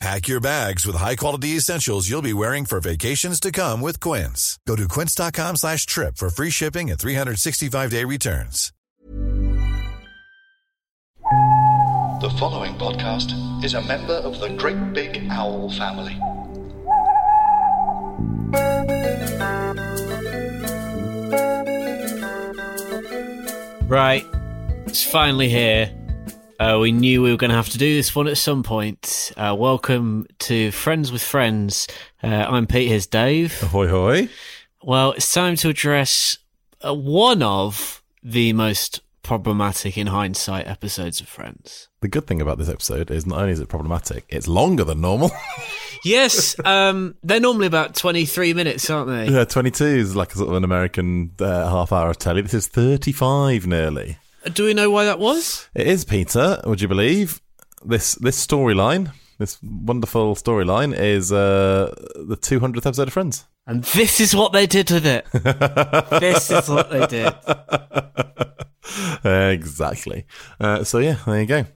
Pack your bags with high-quality essentials you'll be wearing for vacations to come with Quince. Go to quince.com slash trip for free shipping and 365-day returns. The following podcast is a member of the Great Big Owl family. Right, it's finally here. Uh, we knew we were going to have to do this one at some point. Uh, welcome to Friends with Friends. Uh, I'm Pete. Here's Dave. Ahoy, hoy. Well, it's time to address uh, one of the most problematic in hindsight episodes of Friends. The good thing about this episode is not only is it problematic, it's longer than normal. Yes, um, they're normally about 23 minutes, aren't they? yeah, 22 is like a sort of an American uh, half hour of telly. This is 35 nearly. Do we know why that was? It is, Peter, would you believe? This this storyline, this wonderful storyline, is uh, the 200th episode of Friends. And this is what they did with it. this is what they did. exactly. Uh, so yeah, there you go.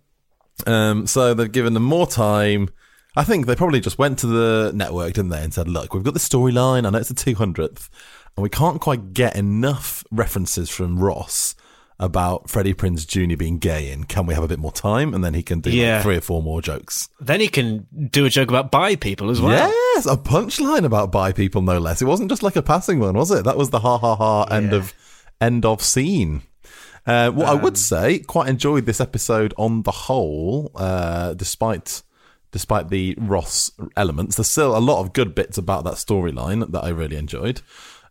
Um, so they've given them more time. I think they probably just went to the network, didn't they, and said, "Look, we've got the storyline. I know it's the 200th, and we can't quite get enough references from Ross about Freddie Prinze Jr. being gay. And can we have a bit more time? And then he can do like, three or four more jokes. Then he can do a joke about bi people as well. Yes, a punchline about bi people, no less. It wasn't just like a passing one, was it? That was the ha ha ha end Yeah. of end of scene. Uh, what I would say, quite enjoyed this episode on the whole, uh, despite despite the Ross elements. There's still a lot of good bits about that storyline that I really enjoyed,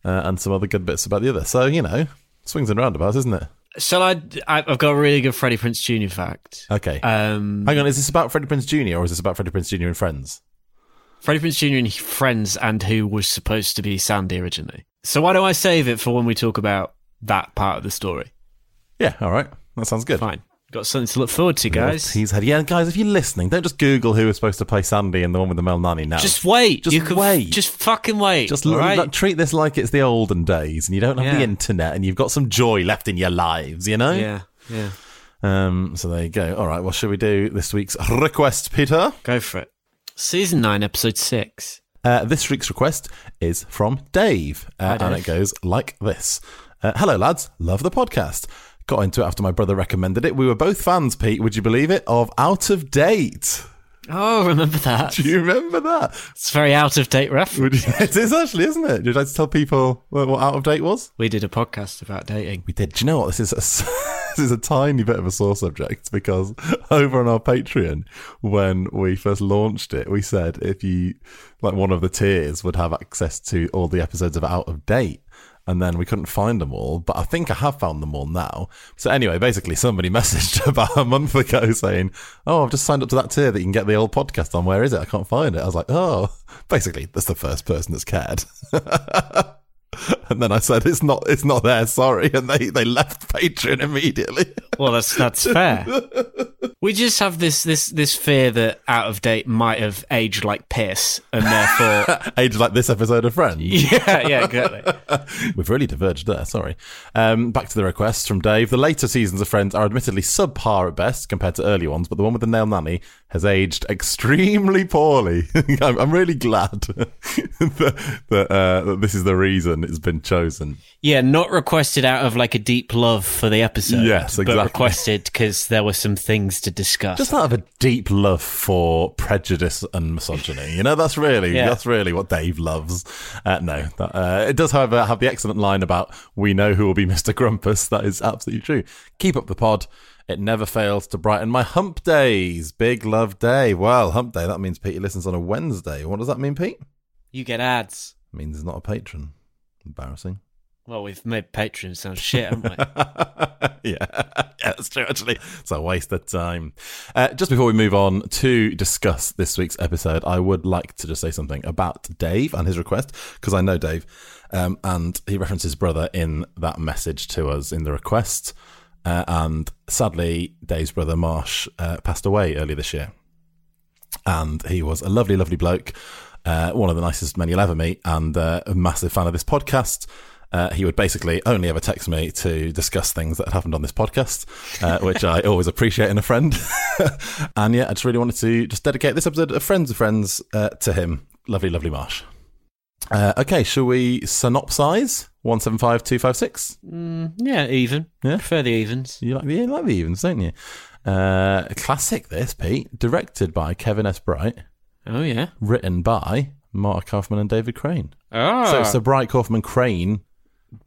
uh, and some other good bits about the other. So you know, swings and roundabouts, isn't it? Shall I? I've got a really good Freddie Prinze Jr. fact. Okay. Um, Hang on, is this about Freddie Prinze Jr. or is this about Freddie Prinze Jr. and Friends? Freddie Prinze Jr. and friends, and who was supposed to be Sandy originally. So why don't I save it for when we talk about that part of the story? Yeah, all right, that sounds good. Fine. Got something to look forward to, guys. He's had yeah, guys. If you're listening, don't just Google who was supposed to play Sandy and the one with the Male Nanny now. Just wait. Just you can wait. Just fucking wait. just l- right? treat this like it's the olden days, and you don't have Yeah. the internet, and you've got some joy left in your lives. You know. yeah, yeah. Um. So there you go. All right. Well, should we do this week's request, Peter? Go for it. Season nine, episode six. Uh, this week's request is from Dave, uh, Hi, and it goes like this: uh, Hello, lads. Love the podcast. Got into it after my brother recommended it. We were both fans, Pete. Would you believe it? Of Out of Date. Oh, remember that? Do you remember that? It's a very out of date reference. It is actually, isn't it? Did I tell people what, what out of date was? We did a podcast about dating. We did. Do you know what? This is a, this is a tiny bit of a sore subject because over on our Patreon, when we first launched it, we said if you like one of the tiers would have access to all the episodes of Out of Date. And then we couldn't find them all, but I think I have found them all now. So anyway, basically somebody messaged about a month ago saying, "Oh, I've just signed up to that tier that you can get the old podcast on. Where is it? I can't find it." I was like, "Oh, basically that's the first person that's cared." And then I said, "It's not, it's not there. Sorry." And they they left Patreon immediately. Well, that's that's fair. we just have this this this fear that out of date might have aged like piss, and therefore, aged like this episode of Friends. yeah, yeah, exactly. We've really diverged there. Sorry. Um, back to the request from Dave. The later seasons of Friends are admittedly subpar at best compared to earlier ones, but the one with the male nanny has aged extremely poorly. I'm, I'm really glad that that, uh, that this is the reason it's been chosen. Yeah, not requested out of like a deep love for the episode. Yes, exactly. But requested because there were some things to discuss. Just out of a deep love for prejudice and misogyny, you know, that's really Yeah. that's really what Dave loves. Uh, no, that, uh, it does, however, have the excellent line about "We know who will be Mister Grumpus." That is absolutely true. Keep up the pod. It never fails to brighten my hump days. Big love day. Well, hump day. That means Pete listens on a Wednesday. What does that mean, Pete? you get ads. It means he's not a patron. Embarrassing. Well, we've made Patreon sound shit, haven't we? yeah. yeah, that's true, actually. It's a waste of time. Uh, just before we move on to discuss this week's episode, I would like to just say something about Dave and his request, because I know Dave, um, and he referenced his brother in that message to us in the request. Uh, and sadly, Dave's brother Marsh uh, passed away earlier this year. And he was a lovely, lovely bloke, uh, one of the nicest men you'll ever meet, and uh, a massive fan of this podcast. Uh, he would basically only ever text me to discuss things that had happened on this podcast, uh, which I always appreciate in a friend. and yeah, I just really wanted to just dedicate this episode of Friends of Friends uh, to him. Lovely, lovely Marsh. Uh, okay, shall we synopsize 175256? yeah, even. Yeah? Prefer the evens. You like the, you like the evens, don't you? Uh, classic, this, Pete. Directed by Kevin S. Bright, Oh, yeah. written by Marta Kauffman and David Crane. Oh, So it's the Bright Kauffman Crane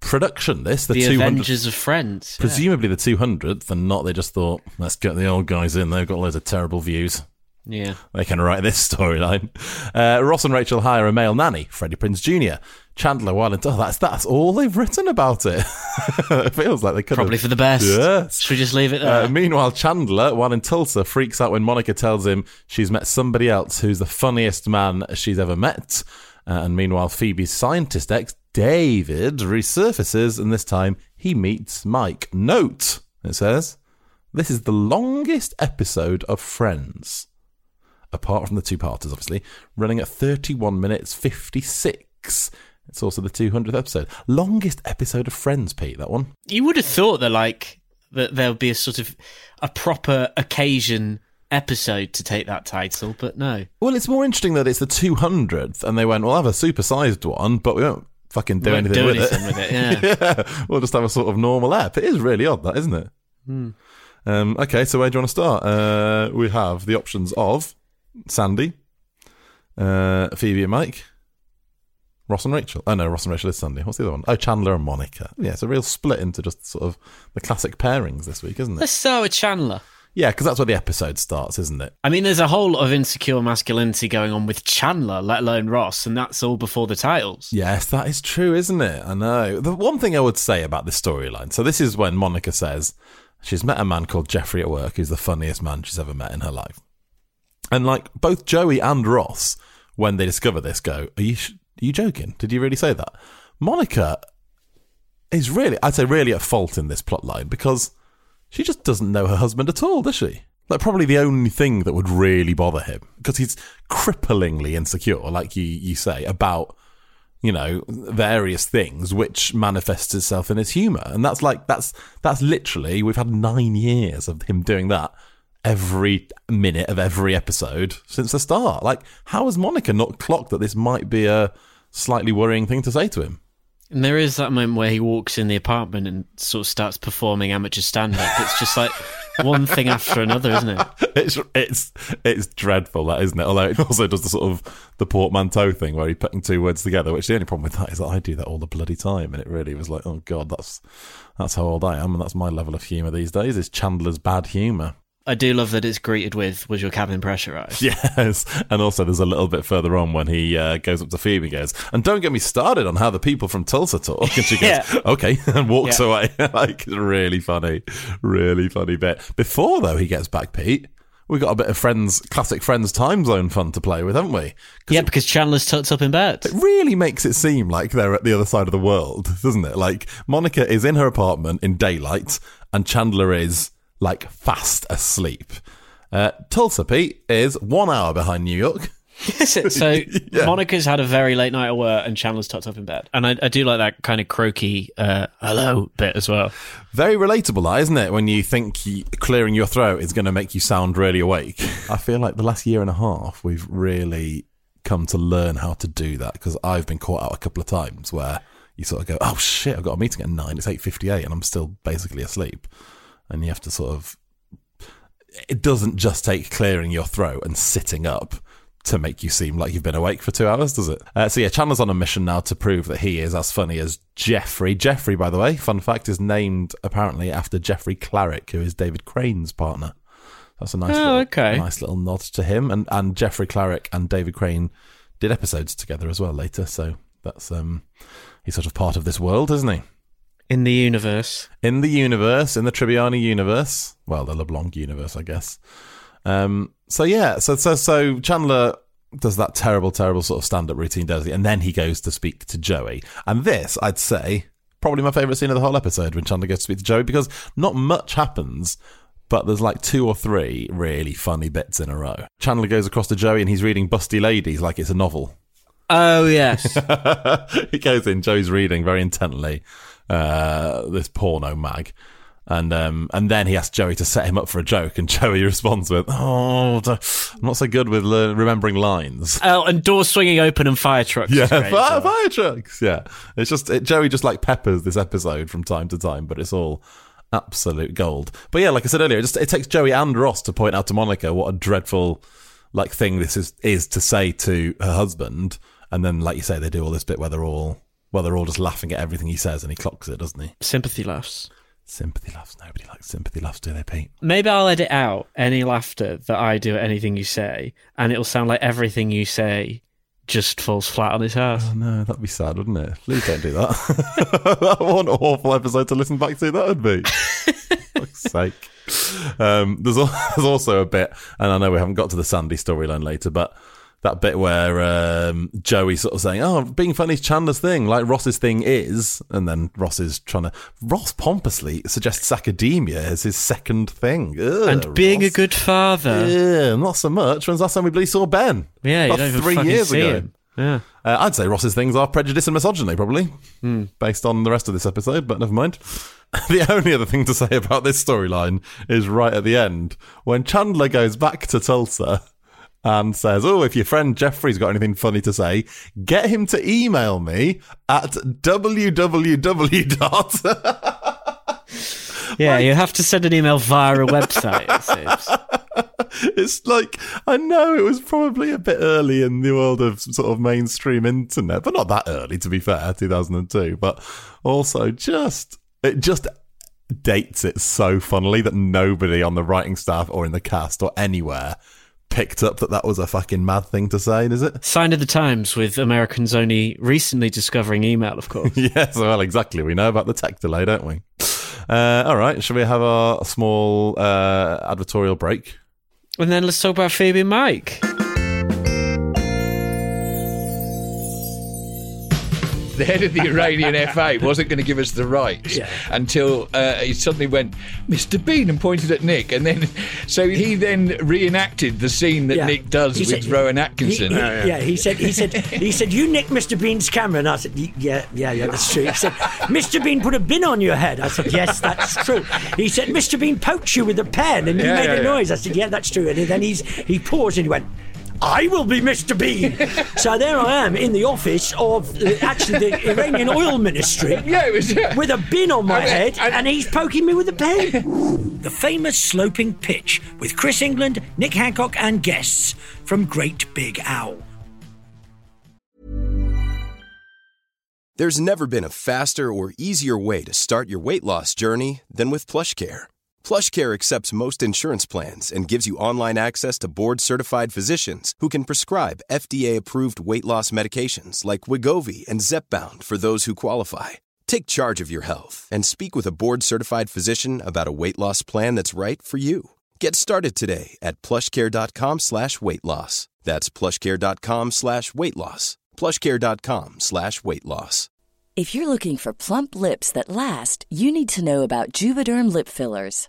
production, this, the, the 200th. Avengers of Friends. Yeah. Presumably the 200th, and not they just thought, let's get the old guys in. They've got loads of terrible views. Yeah. They can write this storyline. Uh, Ross and Rachel hire a male nanny, Freddie Prinze Jr. Chandler, while in, oh, that's that's all they've written about it. it feels like they could Probably have. for the best. Yes. Should we just leave it there? Uh, meanwhile, Chandler, while in Tulsa, freaks out when Monica tells him she's met somebody else who's the funniest man she's ever met. Uh, and meanwhile, Phoebe's scientist ex, David, resurfaces, and this time he meets Mike. Note, it says, this is the longest episode of Friends, apart from the two parters, obviously, running at 31 minutes 56. It's also the 200th episode. Longest episode of Friends, Pete, that one. you would have thought that, like, that there would be a sort of a proper occasion episode to take that title, but no. Well, it's more interesting that it's the 200th, and they went, we'll have a supersized one, but we won't fucking do We won't anything, do with, anything it. with it, yeah. we'll just have a sort of normal app. It is really odd, that, isn't it? Hmm. Um, okay, so where do you want to start? Uh, we have the options of Sandy, uh, Phoebe and Mike, Ross and Rachel. Oh, no, Ross and Rachel is Sunday. What's the other one? Oh, Chandler and Monica. Yeah, it's a real split into just sort of the classic pairings this week, isn't it? Let's start with Chandler. Yeah, because that's where the episode starts, isn't it? I mean, there's a whole lot of insecure masculinity going on with Chandler, let alone Ross, and that's all before the titles. Yes, that is true, isn't it? I know. The one thing I would say about this storyline so, this is when Monica says she's met a man called Jeffrey at work who's the funniest man she's ever met in her life. And, like, both Joey and Ross, when they discover this, go, Are you, sh- you joking? Did you really say that? Monica is really, I'd say, really at fault in this plot line because she just doesn't know her husband at all, does she? Like, probably the only thing that would really bother him because he's cripplingly insecure, like you, you say, about you know various things which manifests itself in his humor and that's like that's that's literally we've had 9 years of him doing that every minute of every episode since the start like how has monica not clocked that this might be a slightly worrying thing to say to him And there is that moment where he walks in the apartment and sort of starts performing amateur stand up. It's just like one thing after another, isn't it? it's it's it's dreadful that isn't it although it also does the sort of the portmanteau thing where he's putting two words together which the only problem with that is that i do that all the bloody time and it really was like oh god that's that's how old i am and that's my level of humor these days is chandler's bad humor I do love that it's greeted with, was your cabin pressurized? Yes, and also there's a little bit further on when he uh, goes up to Phoebe and goes, and don't get me started on how the people from Tulsa talk. And she goes, Yeah. okay, and walks Yeah. away. like, really funny, really funny bit. Before, though, he gets back, Pete, we got a bit of Friends, classic Friends time zone fun to play with, haven't we? Yeah, because Chandler's tucked up in bed. It really makes it seem like they're at the other side of the world, doesn't it? Like, Monica is in her apartment in daylight, and Chandler is, like, fast asleep. Uh, Tulsa, Pete, is one hour behind New York. Is? So Yeah. Monica's had a very late night at work and Chandler's tucked up in bed. And I, I do like that kind of croaky uh, hello bit as well. Very relatable, that, isn't it? When you think you, clearing your throat is going to make you sound really awake. I feel like the last year and a half, we've really come to learn how to do that because I've been caught out a couple of times where you sort of go, "Oh shit, I've got a meeting at nine. It's eight fifty-eight, and I'm still basically asleep." And you have to sort of it doesn't just take clearing your throat and sitting up to make you seem like you've been awake for two hours, does it? Uh, so yeah, Chandler's on a mission now to prove that he is as funny as Jeffrey. Jeffrey, by the way, fun fact, is named apparently after Jeffrey Klarik, who is David Crane's partner. That's a nice, Oh, little, okay. nice little nod to him. And and Jeffrey Klarik and David Crane did episodes together as well later. So that's um, he's sort of part of this world, isn't he? In the universe. in the universe, in the Tribbiani universe, well, the LeBlanc universe, I guess. Um, so yeah, so so so Chandler does that terrible, terrible sort of stand-up routine, does he? And then he goes to speak to Joey, and this, I'd say, probably my favorite scene of the whole episode when Chandler goes to speak to Joey because not much happens. But there's like two or three really funny bits in a row. Chandler goes across to Joey and he's reading Busty Ladies like it's a novel. Oh, yes. he goes in. Joey's reading very intently uh, this porno mag, and um, and then he asks Joey to set him up for a joke, and Joey responds with, "Oh, I'm not so good with lear- remembering lines." oh, and doors swinging open and fire trucks. Yeah, is great as fire, well. fire trucks. Yeah, it's just it, Joey just like peppers this episode from time to time, but it's all absolute gold. But yeah, like I said earlier, it just it takes Joey and Ross to point out to Monica what a dreadful like thing this is is to say to her husband, and then like you say, they do all this bit where they're all well, they're all just laughing at everything he says, and he clocks it, doesn't he? Sympathy laughs. Sympathy laughs. Nobody likes sympathy laughs, do they, Pete? Maybe I'll edit out any laughter that I do at anything you say, and it'll sound like everything you say just falls flat on his ass. Oh no, that'd be sad, wouldn't it? Please don't do that. what an awful episode to listen back to that would be. Fuck's sake. Um, there's, al- there's also a bit, and I know we haven't got to the Sandy storyline later, but that bit where um, Joey's sort of saying, "Oh, being funny is Chandler's thing, like Ross's thing is," and then Ross is trying to. Ross pompously suggests academia as his second thing, Ugh, and being a good father. Yeah, not so much. When's the last time we bloody saw Ben? Yeah, you About three years ago. him. Yeah. Uh, I'd say Ross's things are prejudice and misogyny, probably, Hmm. based on the rest of this episode, but never mind. the only other thing to say about this storyline is right at the end, when Chandler goes back to Tulsa and says, Oh, if your friend Jeffrey's got anything funny to say, get him to email me at www. dot. Yeah, you have to send an email via a website, it it's like I know it was probably a bit early in the world of sort of mainstream internet, but not that early to be fair, 2002. But also just it just dates it so funnily that nobody on the writing staff or in the cast or anywhere picked up that that was a fucking mad thing to say, is it? Sign of the times with Americans only recently discovering email, of course. yes, well, exactly. We know about the tech delay, don't we? Uh, all right, shall we have our small uh, advertorial break? and then let's talk about Phoebe and Mike. The head of the Iranian FA wasn't going to give us the rights until uh, he suddenly went, Mr. Bean, and pointed at Nick. And then, so he then reenacted the scene that Yeah. Nick does He with said- Rowan He- Atkinson. he- yeah, he said, he said, he said, you nicked Mr. Bean's camera, and I said, yeah, yeah, yeah, that's true. He said, Mr. Bean put a bin on your head. I said, yes, that's true. He said, Mr. Bean poked you with a pen, and you Yeah, made yeah, a yeah. noise. I said, yeah, that's true. And then he's he paused and he went. I will be Mr. Bean. so there I am in the office of uh, actually the Iranian oil ministry Yeah, it was. Yeah. with a bin on my And- head, and- and he's poking me with a pen. the famous sloping pitch with Chris England, Nick Hancock, and guests from Great Big Owl. There's never been a faster or easier way to start your weight loss journey than with PlushCare. PlushCare accepts most insurance plans and gives you online access to board-certified physicians who can prescribe FDA-approved weight loss medications like Wegovy and Zepbound for those who qualify. Take charge of your health and speak with a board-certified physician about a weight loss plan that's right for you. Get started today at plushcare.com slash weight loss. That's plushcare.com slash weight loss. plushcare.com slash weight loss. If you're looking for plump lips that last, you need to know about Juvederm lip fillers.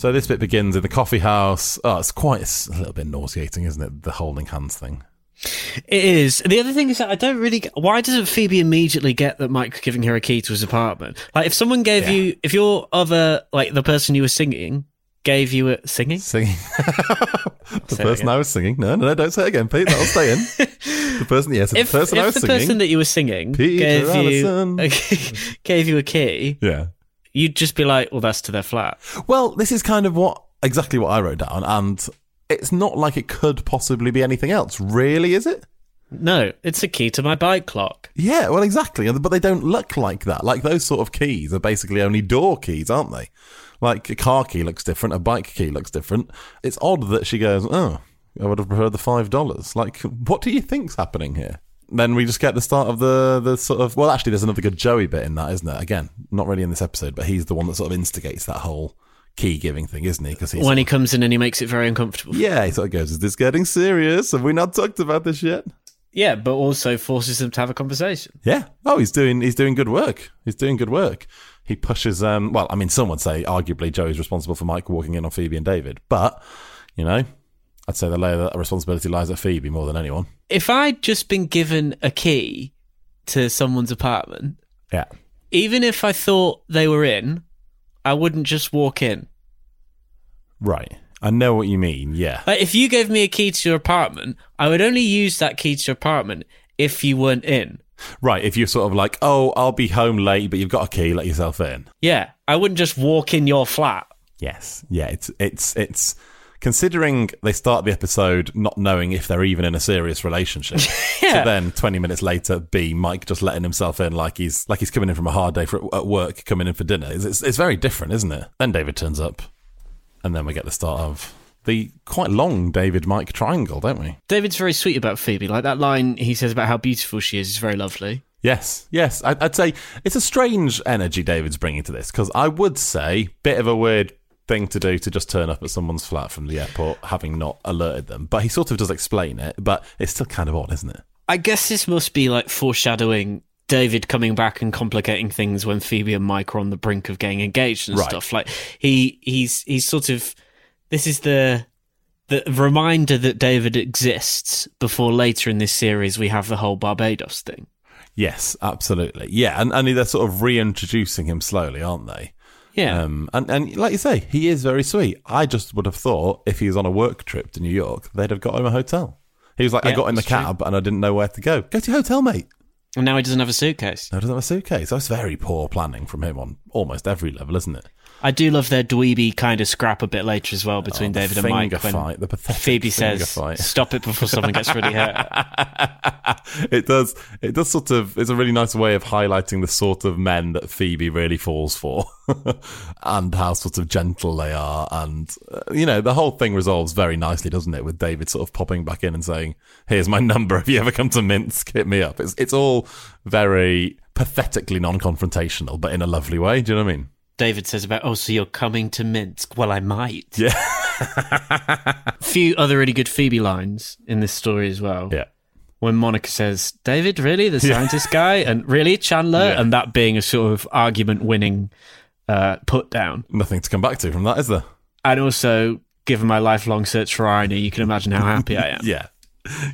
So this bit begins in the coffee house. Oh, it's quite it's a little bit nauseating, isn't it? The holding hands thing. It is. The other thing is that I don't really. Get, why doesn't Phoebe immediately get that Mike's giving her a key to his apartment? Like, if someone gave Yeah. you, if your other, like the person you were singing, gave you a singing, Singing. the Say person. I was singing. No, no, no, don't say it again, Pete. That'll stay in. the person, yes, if, the person if I was singing. the singing. person that you were singing Peter gave Allison. you gave you a key, yeah. You'd just be like, "Well, that's to their flat." Well, this is kind of what exactly what I wrote down, and it's not like it could possibly be anything else, really, is it? No, it's a key to my bike lock. Yeah, well, exactly. But they don't look like that. Like those sort of keys are basically only door keys, aren't they? Like a car key looks different, a bike key looks different. It's odd that she goes, "Oh, I would have preferred the five dollars." Like, what do you think's happening here? Then we just get the start of the the sort of well, actually, there's another good Joey bit in that, isn't there? Again, not really in this episode, but he's the one that sort of instigates that whole key giving thing, isn't he? Because When he comes in and he makes it very uncomfortable. yeah, he sort of goes, "Is this getting serious? Have we not talked about this yet?" Yeah, but also forces them to have a conversation. Yeah. Oh, he's doing he's doing good work. He's doing good work. He pushes. Um. Well, I mean, some would say arguably Joey's responsible for Mike walking in on Phoebe and David, but you know, I'd say the layer that responsibility lies at Phoebe more than anyone. If I'd just been given a key to someone's apartment, Yeah. even if I thought they were in, I wouldn't just walk in. Right. I know what you mean. Yeah. Like, if you gave me a key to your apartment, I would only use that key to your apartment if you weren't in. Right. If you're sort of like, oh, I'll be home late, but you've got a key, let yourself in. Yeah, I wouldn't just walk in your flat. Yes. Yeah. It's it's it's considering they start the episode not knowing if they're even in a serious relationship. Yeah. To then twenty minutes later, B, Mike just letting himself in like he's like he's coming in from a hard day for at work, coming in for dinner. It's, it's it's very different, isn't it? Then David turns up, and then we get the start of the quite long David Mike triangle, don't we? David's very sweet about Phoebe. Like that line he says about how beautiful she is is very lovely. Yes, yes. I'd, I'd say it's a strange energy David's bringing to this because I would say bit of a weird thing to do to just turn up at someone's flat from the airport having not alerted them. But he sort of does explain it, but it's still kind of odd, isn't it? I guess this must be like foreshadowing David coming back and complicating things when Phoebe and Mike are on the brink of getting engaged and Right. stuff. Like he he's he's sort of this is the the reminder that David exists before later in this series we have the whole Barbados thing. Yes, absolutely. Yeah, and, and they're sort of reintroducing him slowly, aren't they? Yeah. Um, and, and like you say, he is very sweet. I just would have thought if he was on a work trip to New York, they'd have got him a hotel. He was like, I got in the that's true. cab and I didn't know where to go. Go to your hotel, mate. and now he doesn't have a suitcase. No, he doesn't have a suitcase. That's very poor planning from him on almost every level, isn't it? I do love their dweeby kind of scrap a bit later as well between Oh, David and Mike when fight, the pathetic Phoebe says, fight. "Stop it before someone gets really hurt." it does. It does sort of. It's a really nice way of highlighting the sort of men that Phoebe really falls for, and how sort of gentle they are. And uh, you know, the whole thing resolves very nicely, doesn't it? With David sort of popping back in and saying, "Here's my number. If you ever come to Minsk, hit me up." It's it's all very pathetically non-confrontational, but in a lovely way. Do you know what I mean? David says about, "Oh, so you're coming to Minsk?" Well, I might. Yeah. A few other really good Phoebe lines in this story as well. Yeah. When Monica says, David, really? The scientist guy? And really, Chandler? Yeah. And that being a sort of argument winning uh, put down. Nothing to come back to from that, is there? And also, given my lifelong search for irony, you can imagine how happy I am. Yeah.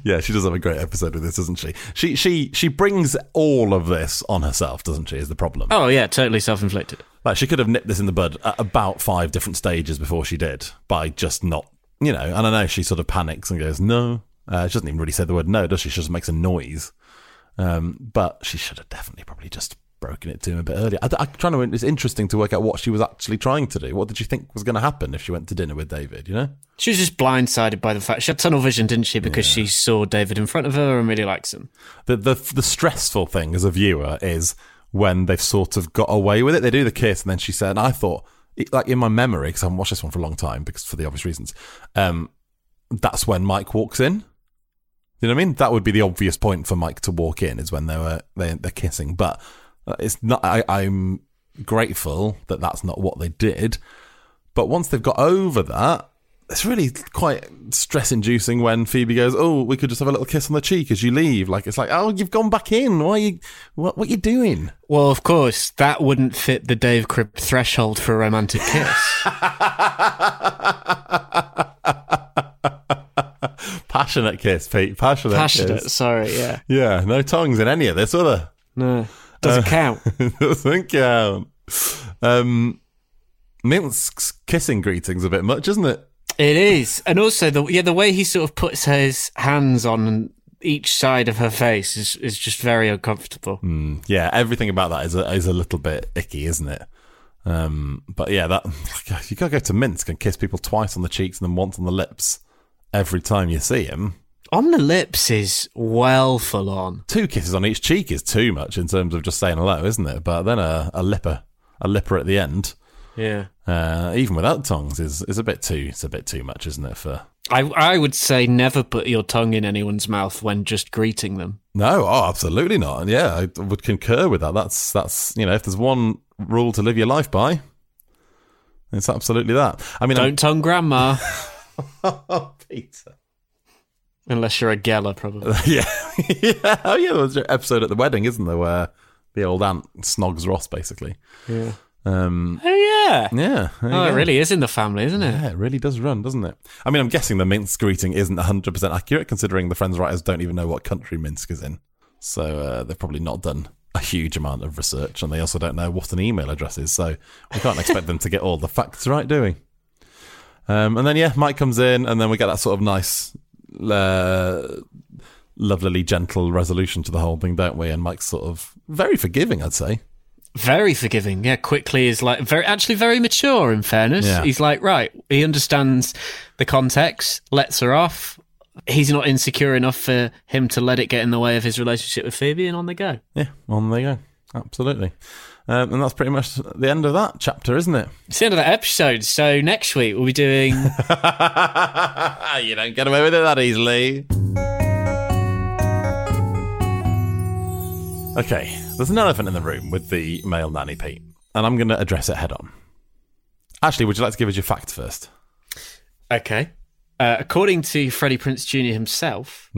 Yeah, she does have a great episode with this, doesn't she? She she she brings all of this on herself, doesn't she? Is the problem? Oh yeah, totally self-inflicted. Like she could have nipped this in the bud at about five different stages before she did, by just not, you know. And I know she sort of panics and goes, "No." Uh, she doesn't even really say the word "no," does she? She just makes a noise. Um, but she should have definitely probably just broken it to him a bit earlier. I, I'm trying to. It's interesting to work out what she was actually trying to do. What did she think was going to happen if she went to dinner with David? You know. She was just blindsided by the fact she had tunnel vision, didn't she? Because she saw David in front of her and really likes him. the the the stressful thing as a viewer is when they've sort of got away with it. They do the kiss, and then she said, and I thought, like in my memory, because I haven't watched this one for a long time, because for the obvious reasons, um, that's when Mike walks in. You know what I mean? That would be the obvious point for Mike to walk in is when they were they they're kissing, but uh, it's not. I, I'm grateful that that's not what they did. But once they've got over that, it's really quite stress inducing when Phoebe goes, "Oh, we could just have a little kiss on the cheek as you leave." Like it's like, "Oh, you've gone back in. Why are you? What? What are you doing?" Well, of course, that wouldn't fit the Dave Cribb threshold for a romantic kiss. Passionate kiss, Pete. Passionate. Passionate, kiss. sorry, yeah. Yeah, no tongues in any of this, other. No, doesn't count. Doesn't count. Um, Minsk's kissing greetings a bit much, isn't it? It is, and also the yeah the way he sort of puts his hands on each side of her face is is just very uncomfortable. Yeah, everything about that is a, is a little bit icky, isn't it? Um, but yeah, that you gotta go to Minsk and kiss people twice on the cheeks and then once on the lips every time you see him. On the lips is well full on. Two kisses on each cheek is too much in terms of just saying hello, isn't it? But then a, a lipper, a lipper at the end, Yeah, uh, even without tongues, is is a bit too. It's a bit too much, isn't it? For I I would say never put your tongue in anyone's mouth when just greeting them. No, oh, absolutely not. And yeah, I would concur with that. That's that's you know, if there's one rule to live your life by, it's absolutely that. I mean, Don't tongue grandma I'm, Peter. unless you're a geller, probably. yeah, yeah. Oh, yeah. There was an episode at the wedding, isn't there, where the old aunt snogs Ross, basically. Yeah. Um, Oh yeah. yeah. Oh, it really is in the family, isn't it? Yeah, it really does run, doesn't it? I mean, I'm guessing the Minsk greeting isn't 100% accurate, considering the Friends writers don't even know what country Minsk is in. So uh, they've probably not done a huge amount of research, and they also don't know what an email address is. So we can't expect them to get all the facts right, do we? Um, and then, yeah, Mike comes in, and then we get that sort of nice, uh, lovelily gentle resolution to the whole thing, don't we? And Mike's sort of very forgiving, I'd say. Very forgiving. Yeah, quickly is like very actually very mature. In fairness, Yeah. he's like right. He understands the context. Lets her off. He's not insecure enough for him to let it get in the way of his relationship with Phoebe, and on they go. Yeah, on there you go. Absolutely. Um, and that's pretty much the end of that chapter, isn't it? It's the end of that episode. So next week we'll be doing. you don't get away with it that easily. Okay, there's an elephant in the room with the male nanny, Pete, and I'm going to address it head on. Actually, would you like to give us your fact first? okay. Uh, according to Freddie Prinze Jr. himself,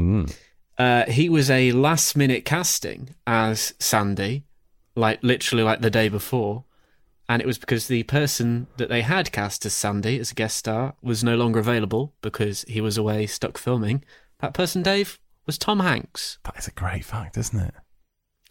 uh, he was a last minute casting as Sandy, like literally like the day before. And it was because the person that they had cast as Sandy as a guest star was no longer available because he was away stuck filming. That person, Dave, was Tom Hanks. That is a great fact, isn't it?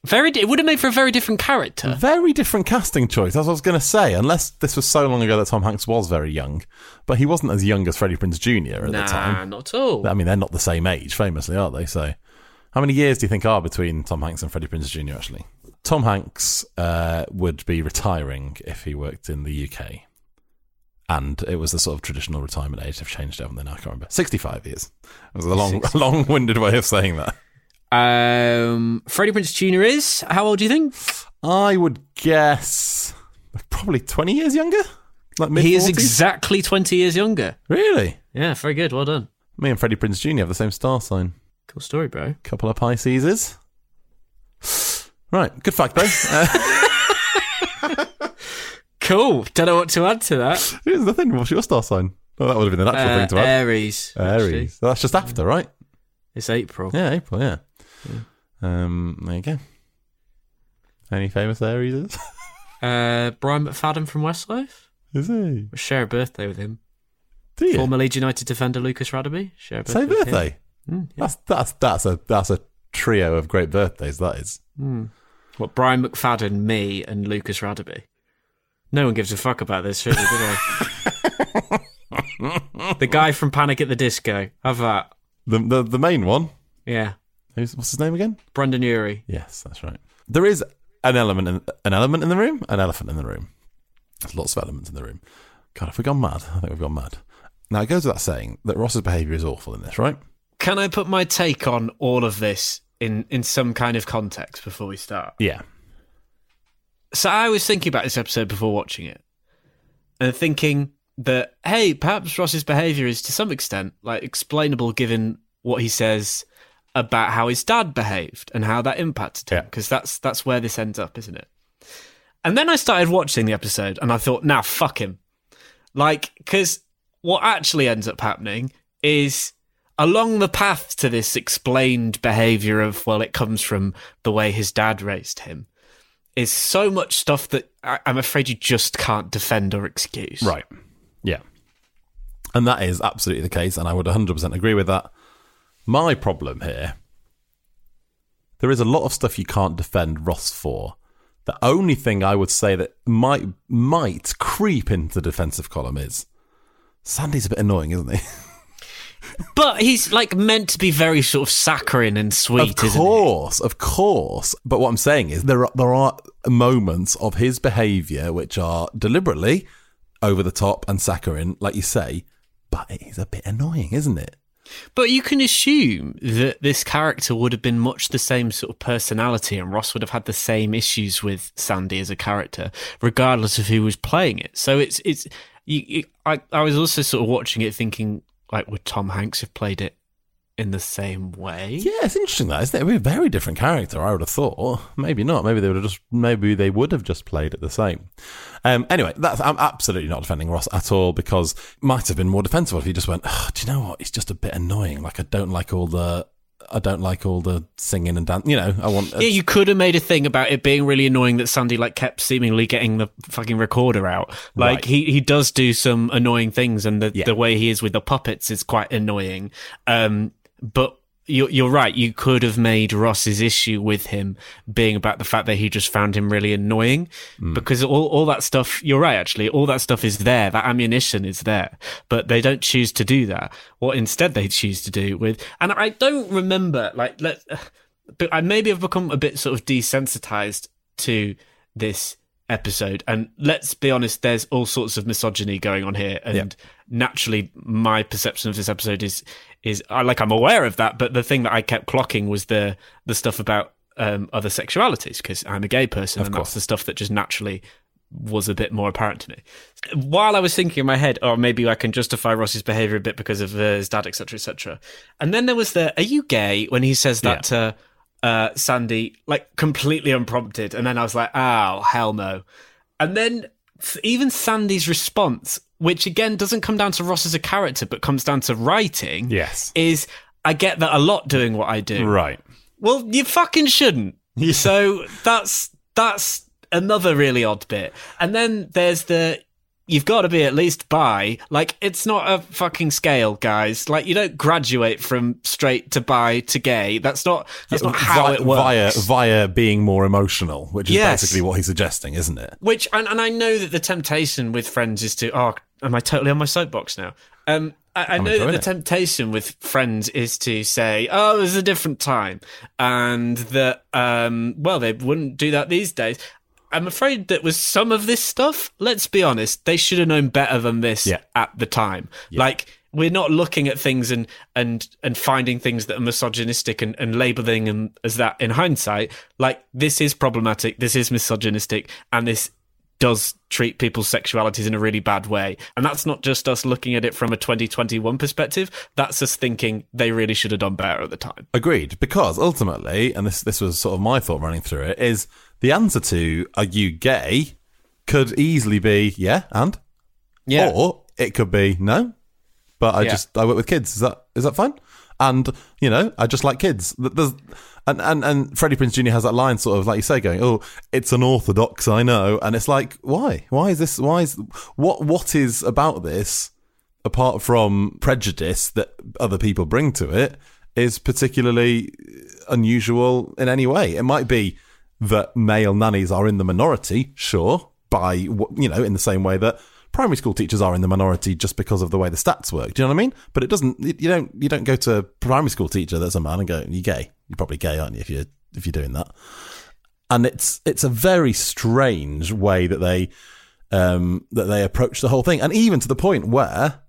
Very, it would have made for a very different character. Very different casting choice. That's what I was going to say. Unless this was so long ago that Tom Hanks was very young, but he wasn't as young as Freddie Prinze Jr. at nah, the time. not at all. I mean, they're not the same age, famously, are they? So, how many years do you think are between Tom Hanks and Freddie Prinze Jr. Actually, Tom Hanks uh, would be retiring if he worked in the UK, and it was the sort of traditional retirement age. They've changed haven't they? Now I can't remember. Sixty-five years. It was a long, long-winded way of saying that. Um, Freddie Prinze Jr. is how old do you think? I would guess probably twenty years younger. Like mid He is exactly twenty years younger. really. Yeah, very good. Well done. Me and Freddie Prinze Jr. have the same star sign. Cool story, bro. Couple of Pisceses. Right, good fact bro. Uh, Cool. Don't know what to add to that. here's nothing. thing. What's your star sign? Well, that would have been the natural Uh, thing to add. Aries. Aries. So that's just after, right? It's April. Yeah, April. Yeah. Um. There you go. Any famous Aries? Uh, Brian McFadden from Westlife. Is he? We share a birthday with him. Do you? Former Leeds United defender Lucas Radebe. Share a birthday. Same with him. birthday. That's that's that's a that's a trio of great birthdays. That is. What Brian McFadden, me, and Lucas Radebe. No one gives a fuck about this, really, do they? the guy from Panic at the Disco. Have that. The the, the main one. Yeah. Who's, what's his name again? Brendon Urie. Yes, that's right. There is an element in an element in the room, an elephant in the room. There's lots of elements in the room. God, have we gone mad? I think we've gone mad. Now it goes without saying that Ross's behaviour is awful in this, right? Can I put my take on all of this in, in some kind of context before we start? Yeah. So I was thinking about this episode before watching it and thinking that, hey, perhaps Ross's behaviour is to some extent like explainable given what he says about how his dad behaved and how that impacted him. Yeah. Because that's that's where this ends up, isn't it? And then I started watching the episode and I thought, now fuck him. Like, because what actually ends up happening is along the path to this explained behavior of, well, it comes from the way his dad raised him, is so much stuff that I- I'm afraid you just can't defend or excuse. Right. Yeah. And that is absolutely the case, and I would 100% agree with that. My problem here there is a lot of stuff you can't defend Ross for. The only thing I would say that might might creep into the defensive column is Sandy's a bit annoying, isn't he? But he's like meant to be very sort of saccharine and sweet, of isn't he? Of course, of course. But what I'm saying is there are, there are moments of his behaviour which are deliberately over the top and saccharine, like you say. But it is a bit annoying, isn't it? But you can assume that this character would have been much the same sort of personality, and Ross would have had the same issues with Sandy as a character, regardless of who was playing it. So it's it's. You, you, I I was also sort of watching it, thinking like, would Tom Hanks have played it in the same way? Yeah, it's interesting that, isn't it? Be a very different character, I would have thought. Maybe not. Maybe they would have just maybe they would have just played it the same. Um, anyway, that's I'm absolutely not defending Ross at all because it might have been more defensible if he just went, oh, do you know what? He's just a bit annoying. Like I don't like all the I don't like all the singing and dancing. You know, I want Yeah, you could have made a thing about it being really annoying that Sandy like kept seemingly getting the fucking recorder out. Like Right. he he does do some annoying things, and the Yeah. the way he is with the puppets is quite annoying. Um, but you're you're right. You could have made Ross's issue with him being about the fact that he just found him really annoying, hmm. because all all that stuff. You're right. Actually, all that stuff is there. That ammunition is there, but they don't choose to do that. What instead they choose to do with, and I don't remember like let but I maybe have become a bit sort of desensitized to this episode. And let's be honest, there's all sorts of misogyny going on here, and naturally, my perception of this episode is is I like I'm aware of that. But the thing that I kept clocking was the the stuff about um, other sexualities because I'm a gay person, and that's the stuff that just naturally was a bit more apparent to me. While I was thinking in my head, oh, maybe I can justify Ross's behavior a bit because of uh, his dad, etc., etc. And then there was the, "Are you gay?" when he says that to uh, Sandy, like completely unprompted, and then I was like, "Oh, hell no!" And then even Sandy's response, which again doesn't come down to Ross as a character, but comes down to writing, Yes. is I get that a lot doing what I do. right. Well, you fucking shouldn't. So that's that's another really odd bit. And then there's the you've got to be at least bi. Like it's not a fucking scale, guys. Like you don't graduate from straight to bi to gay. That's not that's not how Vi- it works. Via via being more emotional, which is Yes. basically what he's suggesting, isn't it? Which and, and I know that the temptation with friends is to oh am I totally on my soapbox now? Um I, I know that the it. temptation with friends is to say, Oh, it was a different time and that um well they wouldn't do that these days. I'm afraid that with some of this stuff, let's be honest, they should have known better than this Yeah. at the time. Like we're not looking at things and and and finding things that are misogynistic and, and labeling them as that in hindsight. Like this is problematic, this is misogynistic, and this does treat people's sexualities in a really bad way. And that's not just us looking at it from a 2021 perspective. That's us thinking they really should have done better at the time. Agreed, because ultimately, and this this was sort of my thought running through it, is the answer to "Are you gay?" could easily be yeah, and yeah. or it could be no, but I Yeah. just I work with kids. Is that is that fine? And you know, I just like kids. There's, and and and Freddie Prinze Jr. has that line, sort of like you say, going, "Oh, it's unorthodox, I know," and it's like, why? Why is this? Why is what? What is about this? apart from prejudice that other people bring to it, is particularly unusual in any way. It might be that male nannies are in the minority, sure, by you know, in the same way that primary school teachers are in the minority just because of the way the stats work. Do you know what I mean? But it doesn't. You don't. You don't go to a primary school teacher that's a man and go, "You're gay." You're probably gay, aren't you? If you're if you're doing that. And it's it's a very strange way that they um, that they approach the whole thing, and even to the point where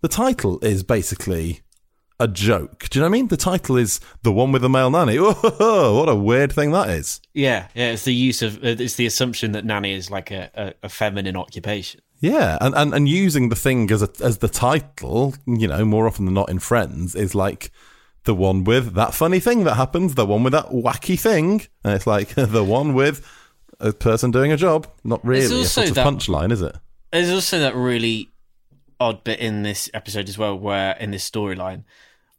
the title is basically a joke. Do you know what I mean? The title is the one with the male nanny. Oh, what a weird thing that is. Yeah, yeah. It's the use of it's the assumption that nanny is like a, a, a feminine occupation. Yeah, and, and, and using the thing as a, as the title, you know, more often than not in Friends, is like the one with that funny thing that happens, the one with that wacky thing, and it's like the one with a person doing a job. Not really a sort of that- punchline, is it? There's also that really odd bit in this episode as well, where in this storyline,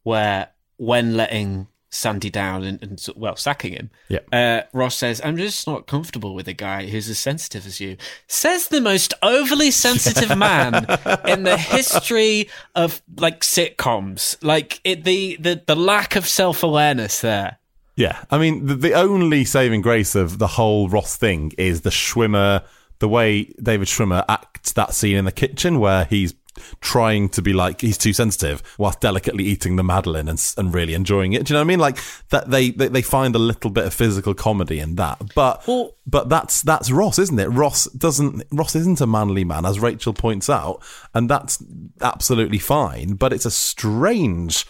where when letting Sandy down and, and well sacking him, Yeah. uh, Ross says, "I'm just not comfortable with a guy who's as sensitive as you." Says the most overly sensitive man in the history of like sitcoms. Like it, the the the lack of self awareness there. Yeah, I mean, the, the only saving grace of the whole Ross thing is the Schwimmer, the way David Schwimmer acts that scene in the kitchen where he's trying to be like he's too sensitive whilst delicately eating the madeleine and, and really enjoying it. Do you know what I mean? Like that they, they they find a little bit of physical comedy in that, but but that's that's Ross, isn't it? Ross doesn't Ross isn't a manly man, as Rachel points out, and that's absolutely fine. But it's a strange.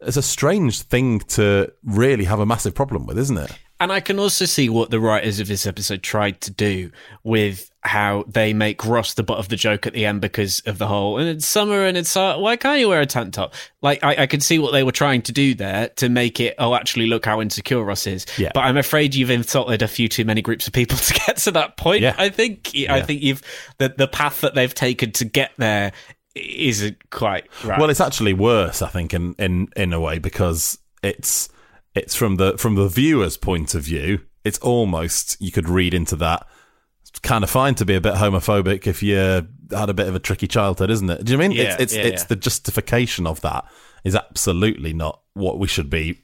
It's a strange thing to really have a massive problem with, isn't it? And I can also see what the writers of this episode tried to do with how they make Ross the butt of the joke at the end because of the whole, and it's summer and it's, uh, why can't you wear a tank top? Like, I, I could see what they were trying to do there to make it, oh, actually, look how insecure Ross is. Yeah. But I'm afraid you've insulted a few too many groups of people to get to that point. Yeah. I think, I think you've, the, the path that they've taken to get there isn't quite right. Well, it's actually worse, I think, in, in in a way because it's it's from the from the viewer's point of view. It's almost you could read into that. Kind of fine to be a bit homophobic if you had a bit of a tricky childhood, isn't it? Do you know I mean? Yeah, it's it's yeah, it's yeah. the justification of that is absolutely not what we should be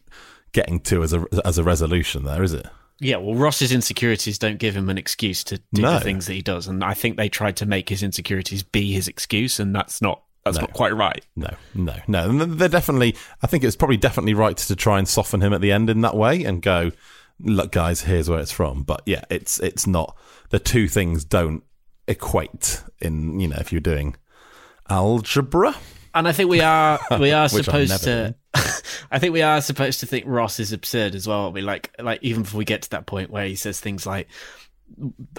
getting to as a as a resolution. There is it? Yeah, well, Ross's insecurities don't give him an excuse to do No. the things that he does, and I think they tried to make his insecurities be his excuse, and that's not that's No. not quite right. No, no, no. And they're definitely. I think it's probably definitely right to try and soften him at the end in that way and go, look, guys, here's where it's from. But yeah, it's it's not. The two things don't equate in. You know, if you're doing algebra. And I think we are we are supposed to. I think we are supposed to think Ross is absurd as well. We like like even before we get to that point where he says things like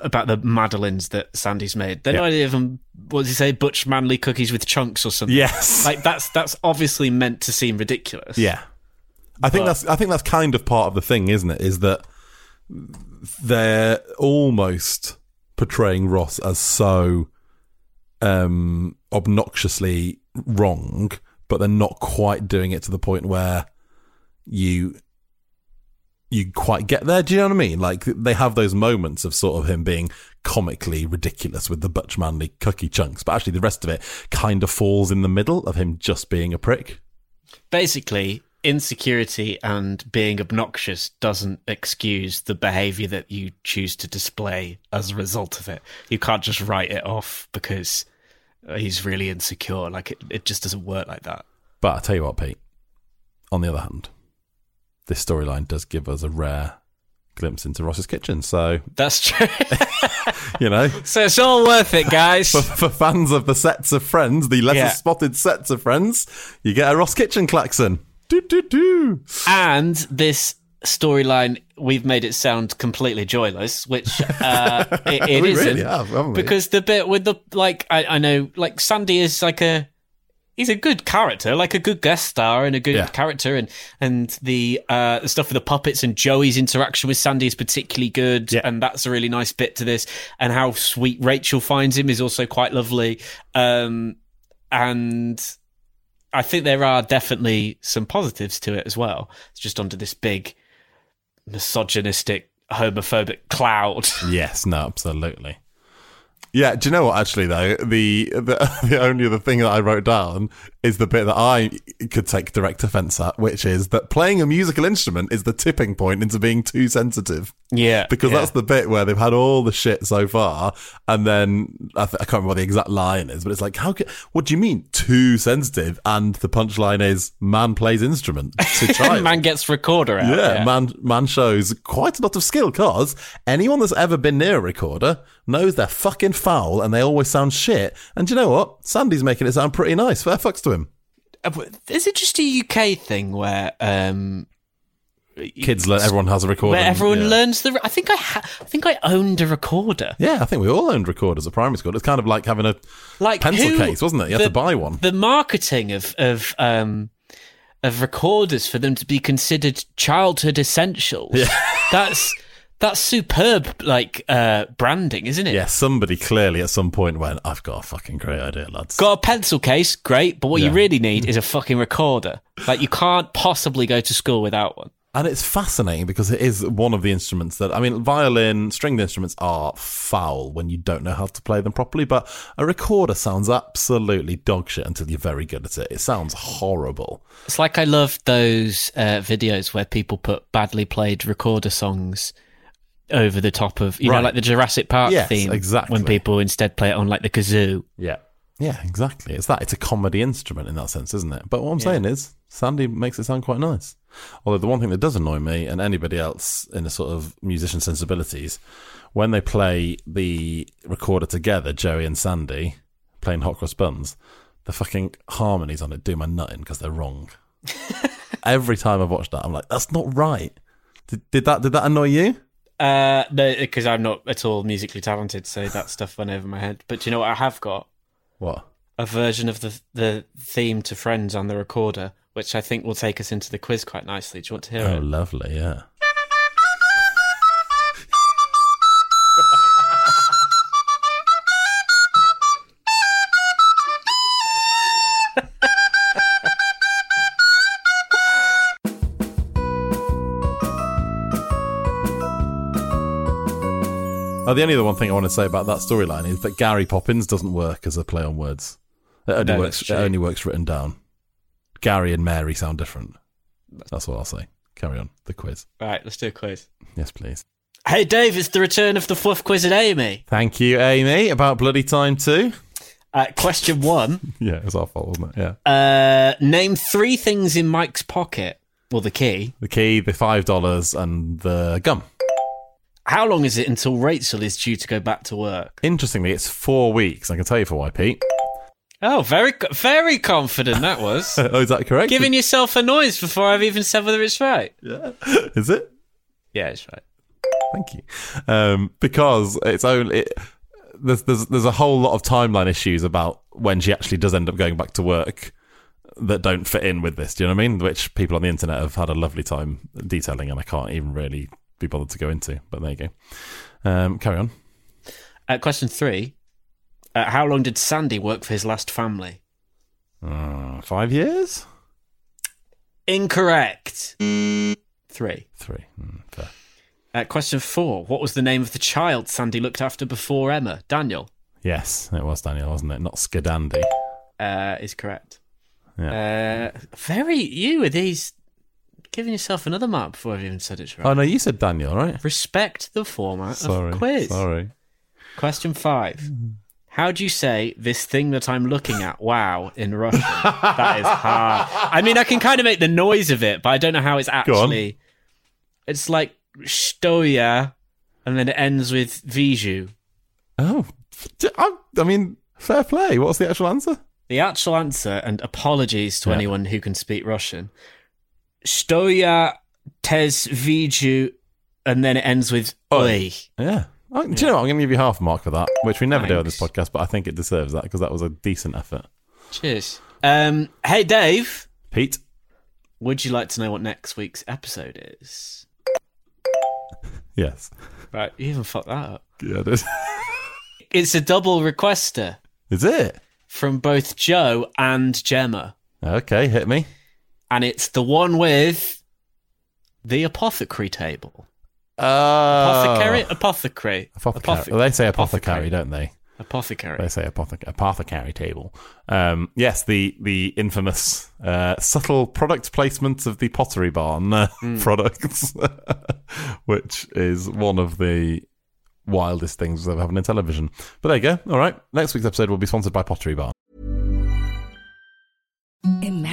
about the madeleines that Sandy's made. They're Yeah. not even what does he say? Butch manly cookies with chunks or something. Yes. like that's that's obviously meant to seem ridiculous. Yeah, I think But- that's. I think that's kind of part of the thing, isn't it? Is that they're almost portraying Ross as so um, obnoxiously wrong, but they're not quite doing it to the point where you you quite get there. Do you know what I mean? Like they have those moments of sort of him being comically ridiculous with the Butch Manly cookie chunks, but actually the rest of it kind of falls in the middle of him just being a prick. basically insecurity and being obnoxious doesn't excuse the behavior that you choose to display as a result of it you can't just write it off because he's really insecure like it, it just doesn't work like that But I tell you what, Pete. On the other hand, this storyline does give us a rare glimpse into Ross's kitchen. So that's true you know, so it's all worth it guys for, for fans of the sets of Friends, the lesser Yeah. spotted sets of Friends, you get a Ross Kitchen klaxon. Do do do. and this storyline we've made it sound completely joyless which uh it, it We isn't really have, we? because the bit with the like I, I know like sandy is like a he's a good character like a good guest star and a good Yeah. character and and the uh the stuff with the puppets and joey's interaction with sandy is particularly good Yeah. and that's a really nice bit to this and how sweet rachel finds him is also quite lovely um and I think there are definitely some positives to it as well. It's just under this big misogynistic, homophobic cloud. Yes, no, absolutely. Yeah, do you know what? Actually, though, the, the the only other thing that I wrote down is the bit that I could take direct offence at, which is that playing a musical instrument is the tipping point into being too sensitive. Yeah, Because yeah. that's the bit where they've had all the shit so far, and then I, th- I can't remember what the exact line is, but it's like, how? What do you mean too sensitive? And the punchline is, man plays instrument to child. man gets recorder out. Yeah, man, man shows quite a lot of skill because anyone that's ever been near a recorder knows they're fucking foul and they always sound shit. And do you know what? Sandy's making it sound pretty nice. Fair fucks to Is it just a UK thing where um, Kids, learn, everyone has a recorder. where everyone yeah. learns the? I think I ha- I think I owned a recorder. Yeah, I think we all owned recorders at primary school. It's kind of like having a Like pencil who- case, wasn't it? You had to buy one. The marketing of of um of recorders for them to be considered childhood essentials. Yeah. that's that's superb, like uh branding, isn't it? Yeah, somebody clearly at some point went, I've got a fucking great idea, lads. Got a pencil case, great, but what you really need is a fucking recorder. Like you can't possibly go to school without one. And it's fascinating because it is one of the instruments that, I mean, violin, stringed instruments are foul when you don't know how to play them properly, but a recorder sounds absolutely dogshit until you're very good at it. It sounds horrible. It's like I love those uh, videos where people put badly played recorder songs over the top of, you Right. know, like the Jurassic Park Yes, theme. exactly. When people instead play it on like the kazoo. Yeah. Yeah, exactly. It's that. It's a comedy instrument in that sense, isn't it? But what I'm saying is, Sandy makes it sound quite nice. Although the one thing that does annoy me and anybody else in a sort of musician sensibilities, when they play the recorder together, Joey and Sandy playing Hot Cross Buns, the fucking harmonies on it do my nutting because they're wrong. Every time I've watched that, I'm like, that's not right. Did, did that did that annoy you? Uh, no, because I'm not at all musically talented, so that stuff went over my head. But do you know what I have got? What? A version of the the theme to Friends on the recorder, which I think will take us into the quiz quite nicely. Do you want to hear Oh, it? Oh, lovely, yeah. Oh, the only other one thing I want to say about that storyline is that Gary Poppins doesn't work as a play on words. It only No, works. It only works written down. Gary and Mary sound different. That's what I'll say. Carry on the quiz. Right, let's do a quiz. Yes, please. Hey, Dave, it's the return of the fluff quiz at Amy. Thank you, Amy. About bloody time too. Uh, question one. Yeah, it was our fault, wasn't it? Yeah. Uh, name three things in Mike's pocket. Well, the key. The key, the five dollars, and the gum. How long is it until Rachel is due to go back to work? Interestingly, it's four weeks. I can tell you for why, Pete. Oh, very, very confident that was. oh, is that correct? Giving yourself a noise before I've even said whether it's right. Yeah. Is it? Yeah, it's right. Thank you. Um, because it's only it, there's there's there's a whole lot of timeline issues about when she actually does end up going back to work that don't fit in with this. Do you know what I mean? Which people on the internet have had a lovely time detailing, and I can't even really be bothered to go into. But there you go. Um, carry on. Uh, question three. Uh, how long did Sandy work for his last family? Uh, five years. Incorrect. Three. Three. Mm, fair. Uh, question four. What was the name of the child Sandy looked after before Emma? Daniel Yes, it was Daniel, wasn't it? Not Skidandy. uh, is correct. Yeah. Uh, very you with these giving yourself another mark before I've even said it's right. oh no, you said Daniel, right? Respect the format Sorry. of quiz. Sorry. Question five. How do you say this thing that I'm looking at? Wow, in Russian. that is hard. I mean, I can kind of make the noise of it, but I don't know how it's actually. It's like stoya, and then it ends with viju. Oh, I, I mean, fair play. What's the actual answer? The actual answer, and apologies to Yeah. anyone who can speak Russian. Stoya tes viju, and then it ends with oi. Yeah. Do you know what? I'm going to give you half a mark for that, which we never do on this podcast, but I think it deserves that because that was a decent effort. Cheers. Um, hey, Dave. Pete? Would you like to know what next week's episode is? Yes. Right, you even fucked that up. Yeah, it is. It's a double requester is it? from both Joe and Gemma, Okay, hit me. And it's the one with the apothecary table. Uh, Apothecary, apothecary, Apothecary. Apothe- Well, they say apothecary, don't they? Apothecary. They say apothec- apothecary table. Um, yes, the the infamous uh, subtle product placement of the Pottery Barn uh, products, which is one of the wildest things I've happened in television. But there you go. All right, next week's episode will be sponsored by Pottery Barn.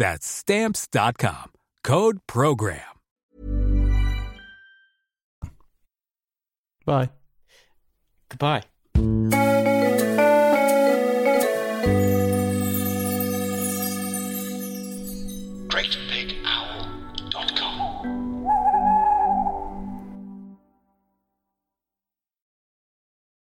That's Stamps.com. Code PROGRAM. Bye. Goodbye.